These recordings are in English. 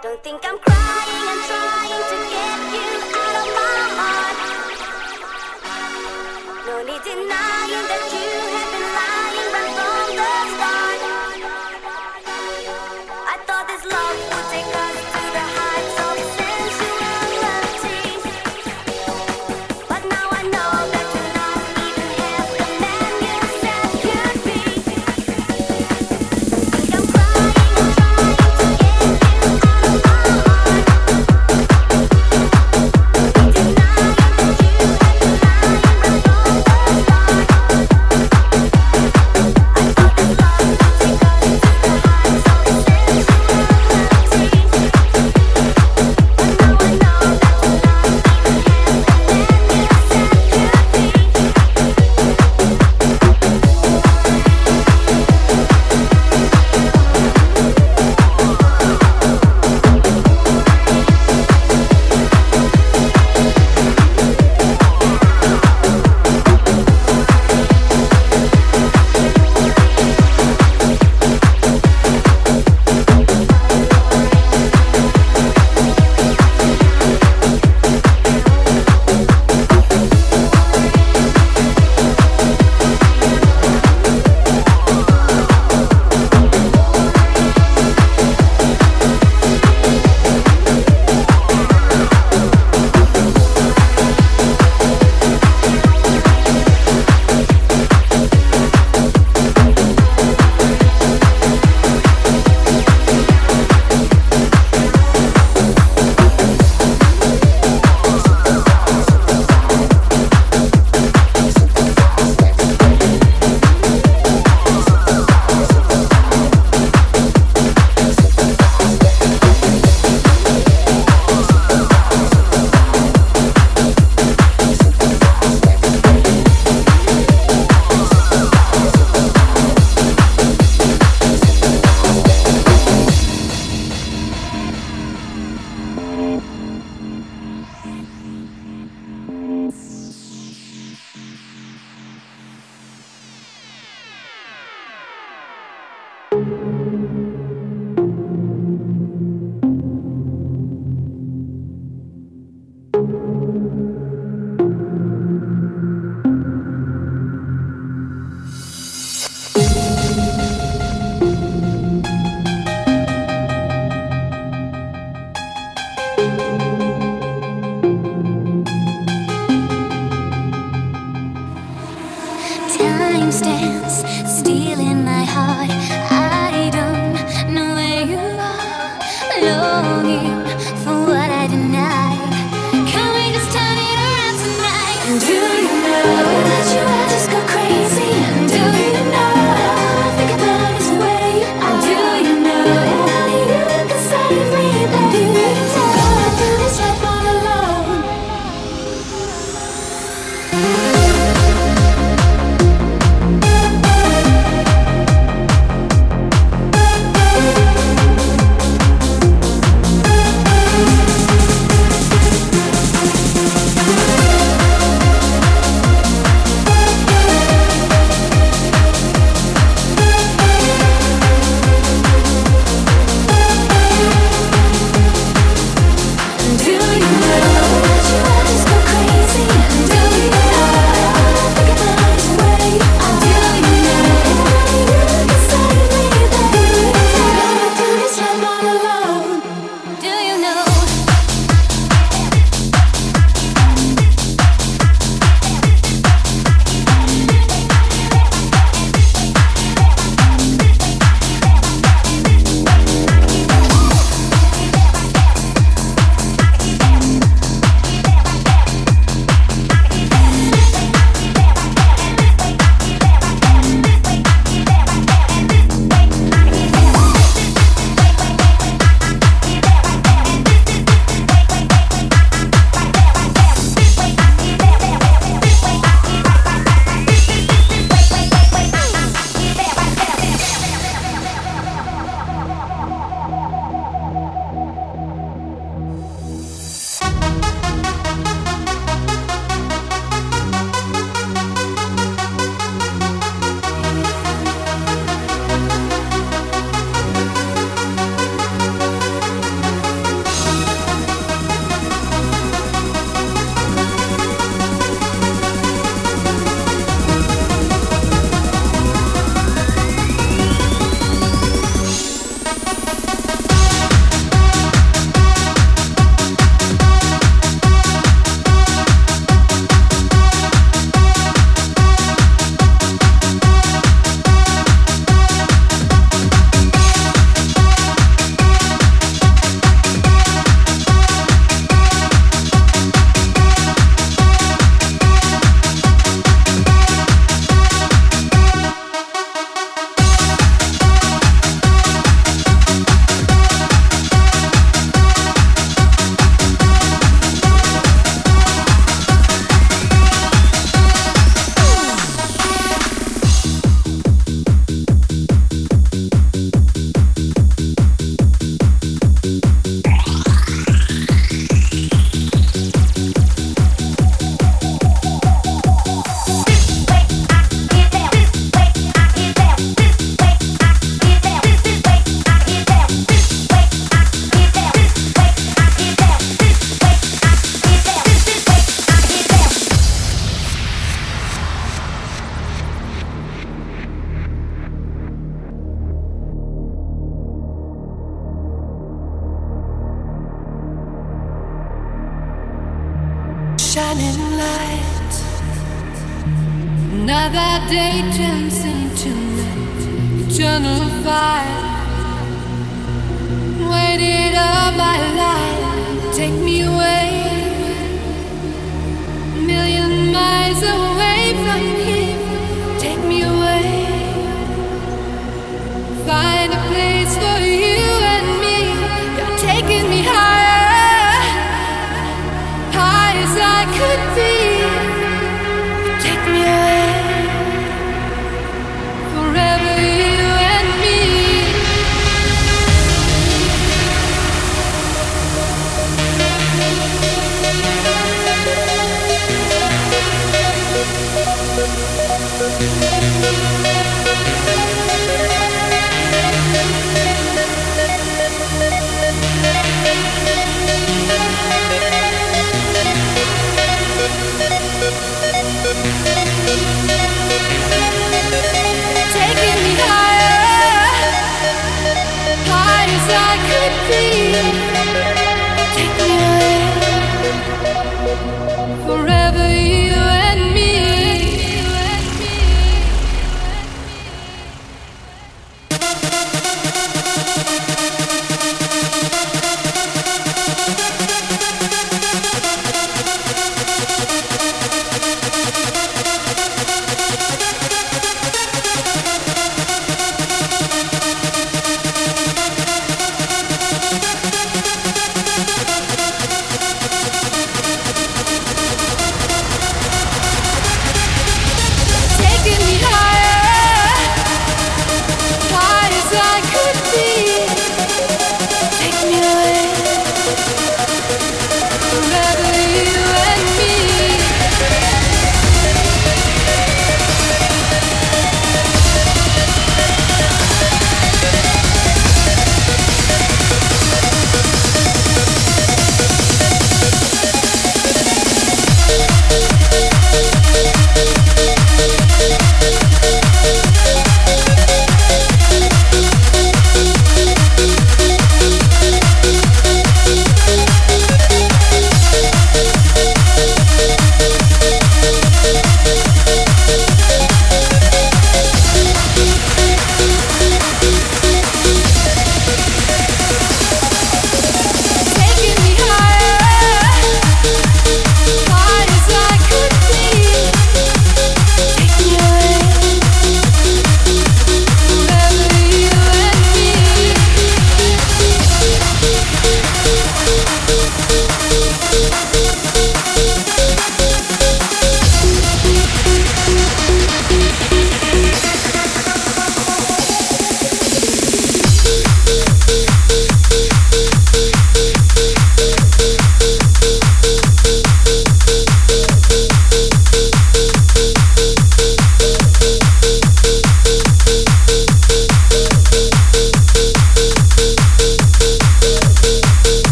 Don't think I'm crying, I'm trying to get you out of my heart. No need denying that you.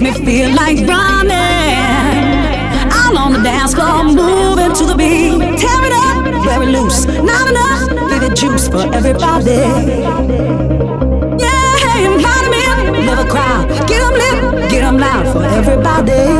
makes me feel like running. Out on the dance floor, moving to the beat. Tear it up, very loose. Not enough, give it juice for everybody. Yeah, invite me, in, love a crowd. Get them lit, get them loud for everybody.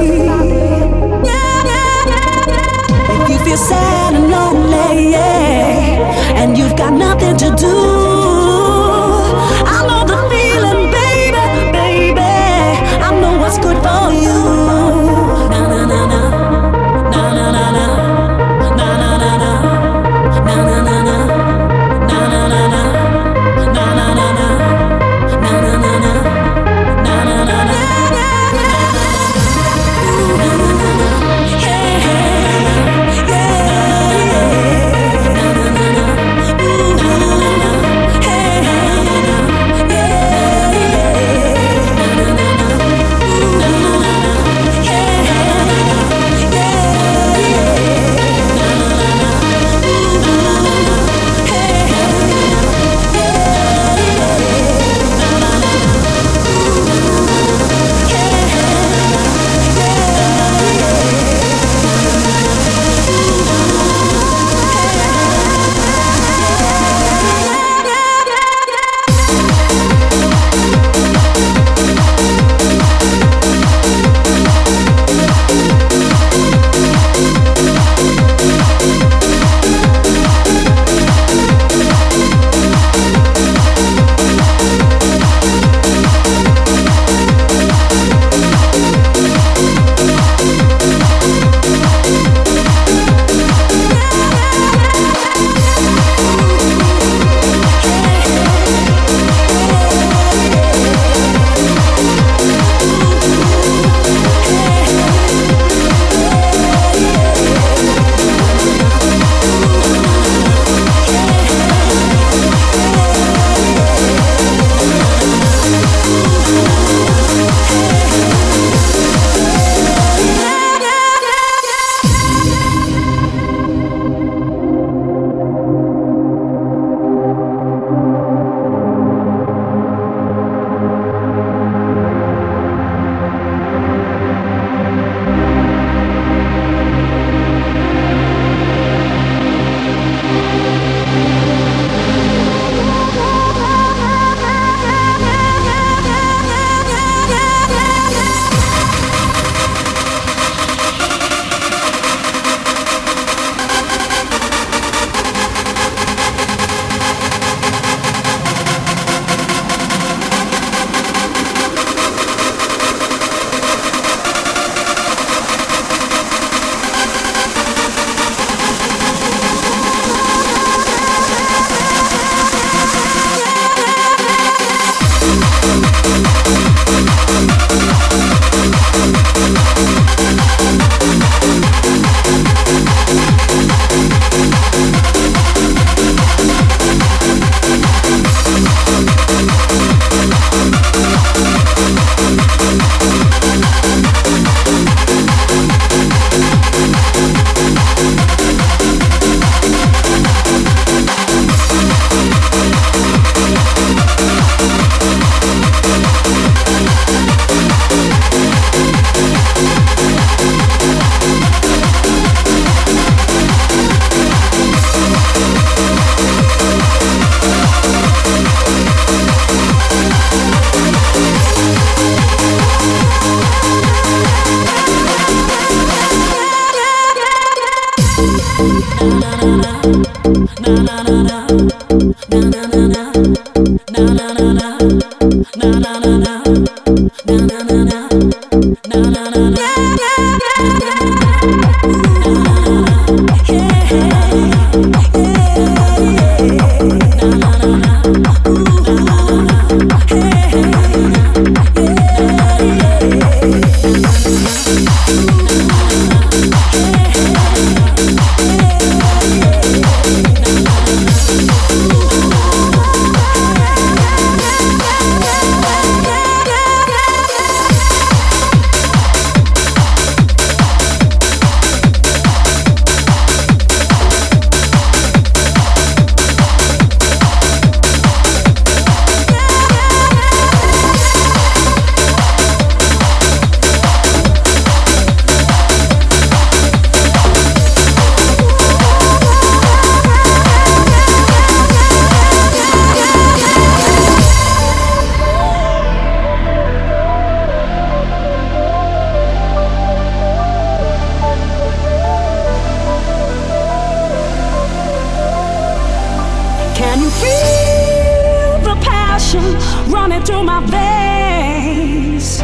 Can you feel the passion running through my veins?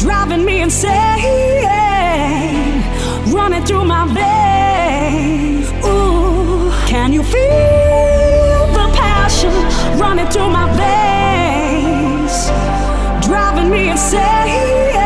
Driving me insane, running through my veins. Ooh, can you feel the passion running through my veins? Driving me insane.